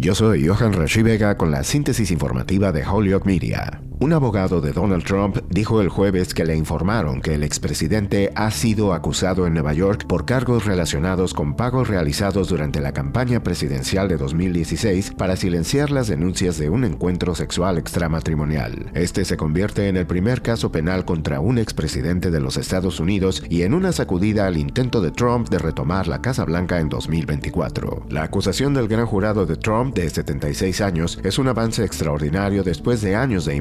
Yo soy Johan Rashi Vega con la síntesis informativa de Holyoke Media. Un abogado de Donald Trump dijo el jueves que le informaron que el expresidente ha sido acusado en Nueva York por cargos relacionados con pagos realizados durante la campaña presidencial de 2016 para silenciar las denuncias de un encuentro sexual extramatrimonial. Este se convierte en el primer caso penal contra un expresidente de los Estados Unidos y en una sacudida al intento de Trump de retomar la Casa Blanca en 2024. La acusación del gran jurado de Trump de 76 años es un avance extraordinario después de años de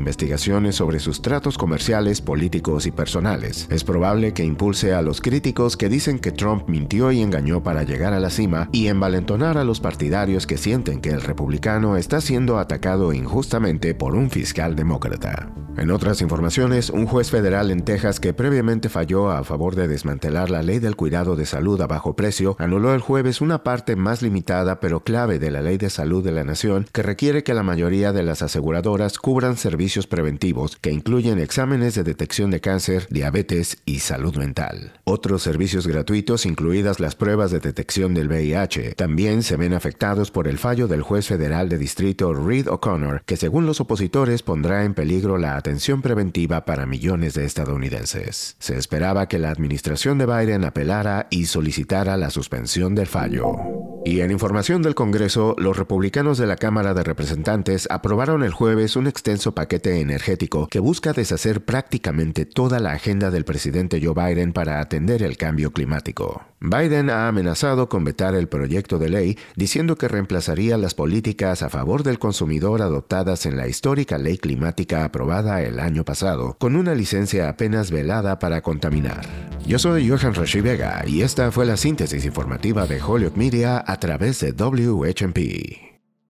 sobre sus tratos comerciales, políticos y personales. Es probable que impulse a los críticos que dicen que Trump mintió y engañó para llegar a la cima y envalentonar a los partidarios que sienten que el republicano está siendo atacado injustamente por un fiscal demócrata. En otras informaciones, un juez federal en Texas que previamente falló a favor de desmantelar la ley del cuidado de salud a bajo precio anuló el jueves una parte más limitada pero clave de la ley de salud de la nación que requiere que la mayoría de las aseguradoras cubran servicios preventivos que incluyen exámenes de detección de cáncer, diabetes y salud mental. Otros servicios gratuitos, incluidas las pruebas de detección del VIH, también se ven afectados por el fallo del juez federal de distrito Reed O'Connor, que según los opositores pondrá en peligro la preventiva para millones de estadounidenses. Se esperaba que la administración de Biden apelara y solicitara la suspensión del fallo. Y en información del Congreso, los republicanos de la Cámara de Representantes aprobaron el jueves un extenso paquete energético que busca deshacer prácticamente toda la agenda del presidente Joe Biden para atender el cambio climático. Biden ha amenazado con vetar el proyecto de ley diciendo que reemplazaría las políticas a favor del consumidor adoptadas en la histórica ley climática aprobada el año pasado, con una licencia apenas velada para contaminar. Yo soy Johan Rashi Vega y esta fue la síntesis informativa de Hollywood Media a través de WHMP.